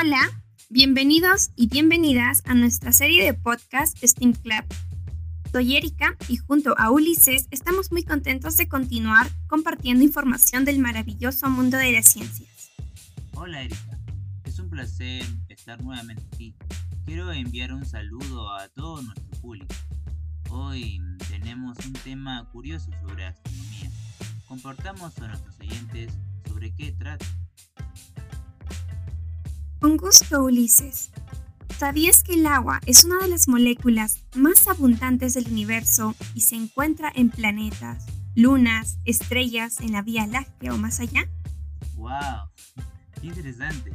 Hola, bienvenidos y bienvenidas a nuestra serie de podcast STEAM Club. Soy Erika y junto a Ulises estamos muy contentos de continuar compartiendo información del maravilloso mundo de las ciencias. Hola Erika, es un placer estar nuevamente aquí. Quiero enviar un saludo a todo nuestro público. Hoy tenemos un tema curioso sobre astronomía. Compartamos a nuestros oyentes sobre qué trata. Con gusto, Ulises. ¿Sabías que el agua es una de las moléculas más abundantes del universo y se encuentra en planetas, lunas, estrellas en la Vía Láctea o más allá? ¡Wow! ¡Qué interesante!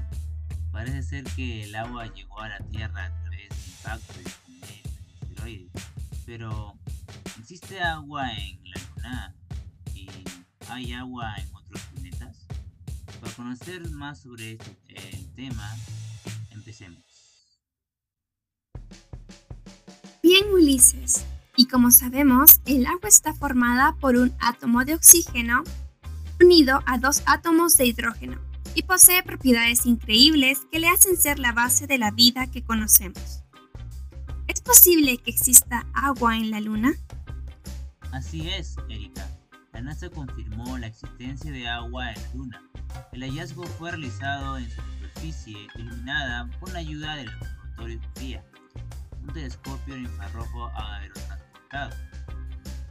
Parece ser que el agua llegó a la Tierra a través de impacto de cometas asteroides. Pero, ¿existe agua en la Luna? ¿Y hay agua en otros planetas? Para conocer más sobre este, el tema, empecemos. Bien, Ulises. Y como sabemos, el agua está formada por un átomo de oxígeno unido a dos átomos de hidrógeno y posee propiedades increíbles que le hacen ser la base de la vida que conocemos. ¿Es posible que exista agua en la Luna? Así es, Erika. La NASA confirmó la existencia de agua en la Luna el hallazgo fue realizado en su superficie iluminada con la ayuda del laboratorio FIA, un telescopio infrarrojo aerotransportado,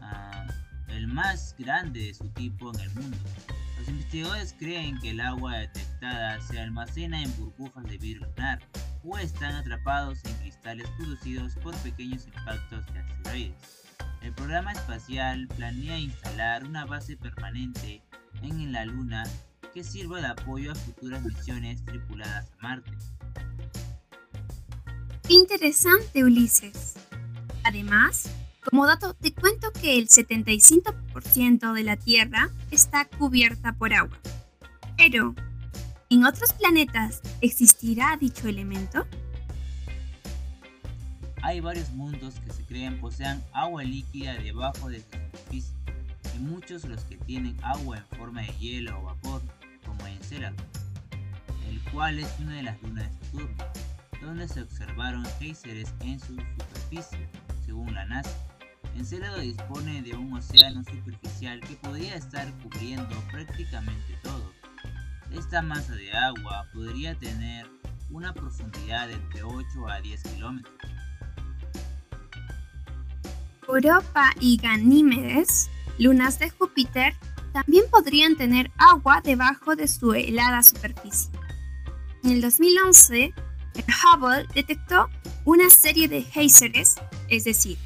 ah, el más grande de su tipo en el mundo. Los investigadores creen que el agua detectada se almacena en burbujas de vidrio lunar o están atrapados en cristales producidos por pequeños impactos de asteroides. El programa espacial planea instalar una base permanente en la Luna que sirva de apoyo a futuras misiones tripuladas a Marte. Interesante, Ulises. Además, como dato, te cuento que el 75% de la Tierra está cubierta por agua. Pero, ¿en otros planetas existirá dicho elemento? Hay varios mundos que se creen posean agua líquida debajo de su superficie, y muchos los que tienen agua en forma de hielo o vapor como Encelado, el cual es una de las lunas de Saturno, donde se observaron géiseres en su superficie, según la NASA. Encelado dispone de un océano superficial que podría estar cubriendo prácticamente todo. Esta masa de agua podría tener una profundidad de entre 8 a 10 kilómetros. Europa y Ganímedes, lunas de Júpiter, también podrían tener agua debajo de su helada superficie. En el 2011, el Hubble detectó una serie de géiseres, es decir,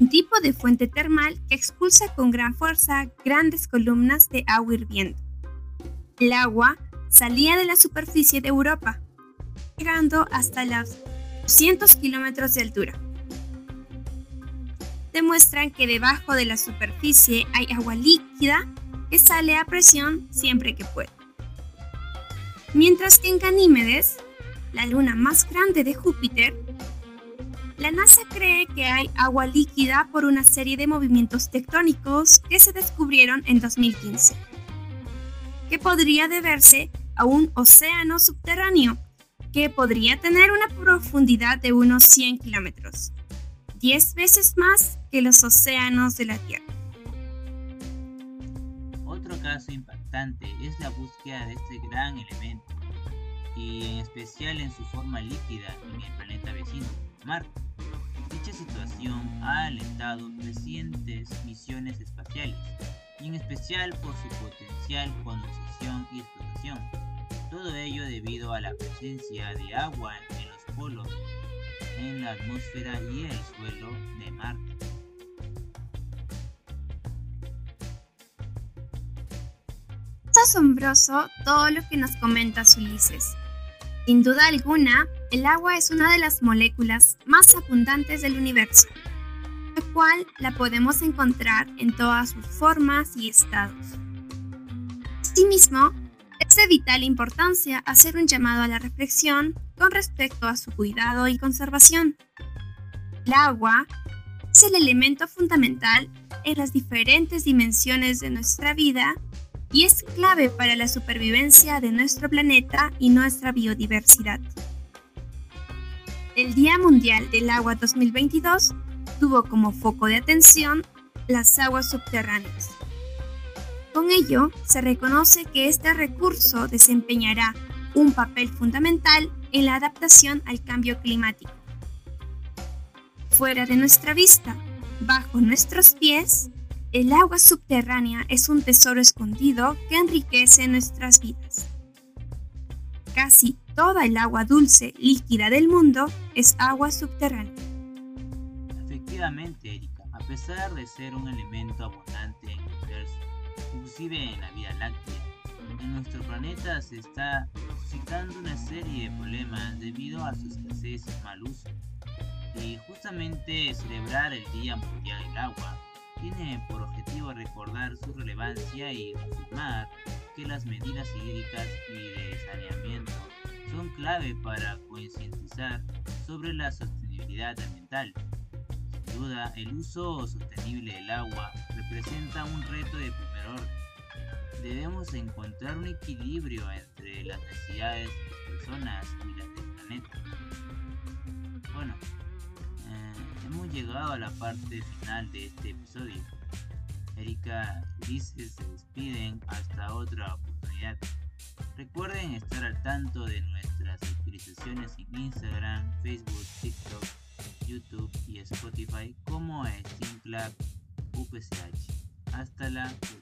un tipo de fuente termal que expulsa con gran fuerza grandes columnas de agua hirviendo. El agua salía de la superficie de Europa, llegando hasta los 200 kilómetros de altura. Demuestran que debajo de la superficie hay agua líquida sale a presión siempre que puede. Mientras que en Ganímedes, la luna más grande de Júpiter, la NASA cree que hay agua líquida por una serie de movimientos tectónicos que se descubrieron en 2015, que podría deberse a un océano subterráneo que podría tener una profundidad de unos 100 kilómetros, 10 veces más que los océanos de la Tierra caso impactante es la búsqueda de este gran elemento, y en especial en su forma líquida en el planeta vecino, Marte. Dicha situación ha alentado recientes misiones espaciales, y en especial por su potencial condensación y explotación. Todo ello debido a la presencia de agua en los polos, en la atmósfera y el suelo de Marte. Asombroso todo lo que nos comenta Ulises. Sin duda alguna, el agua es una de las moléculas más abundantes del universo, la cual la podemos encontrar en todas sus formas y estados. Asimismo, es de vital importancia hacer un llamado a la reflexión con respecto a su cuidado y conservación. El agua es el elemento fundamental en las diferentes dimensiones de nuestra vida y es clave para la supervivencia de nuestro planeta y nuestra biodiversidad. El Día Mundial del Agua 2022 tuvo como foco de atención las aguas subterráneas. Con ello, se reconoce que este recurso desempeñará un papel fundamental en la adaptación al cambio climático. Fuera de nuestra vista, bajo nuestros pies, el agua subterránea es un tesoro escondido que enriquece nuestras vidas. Casi toda el agua dulce líquida del mundo es agua subterránea. Efectivamente, Erika, a pesar de ser un elemento abundante en el universo, inclusive en la Vía Láctea, en nuestro planeta se está suscitando una serie de problemas debido a su escasez y mal uso. Y justamente celebrar el Día Mundial del Agua tiene por objetivo recordar su relevancia y afirmar que las medidas hídricas y de saneamiento son clave para concientizar sobre la sostenibilidad ambiental. Sin duda, el uso sostenible del agua representa un reto de primer orden. Debemos encontrar un equilibrio entre las necesidades de las personas y las del planeta. Bueno, hemos llegado a la parte final de este episodio. Erika y Ulises se despiden hasta otra oportunidad. Recuerden estar al tanto de nuestras actualizaciones en Instagram, Facebook, TikTok, YouTube y Spotify como Steam Club UPCH. Hasta la próxima.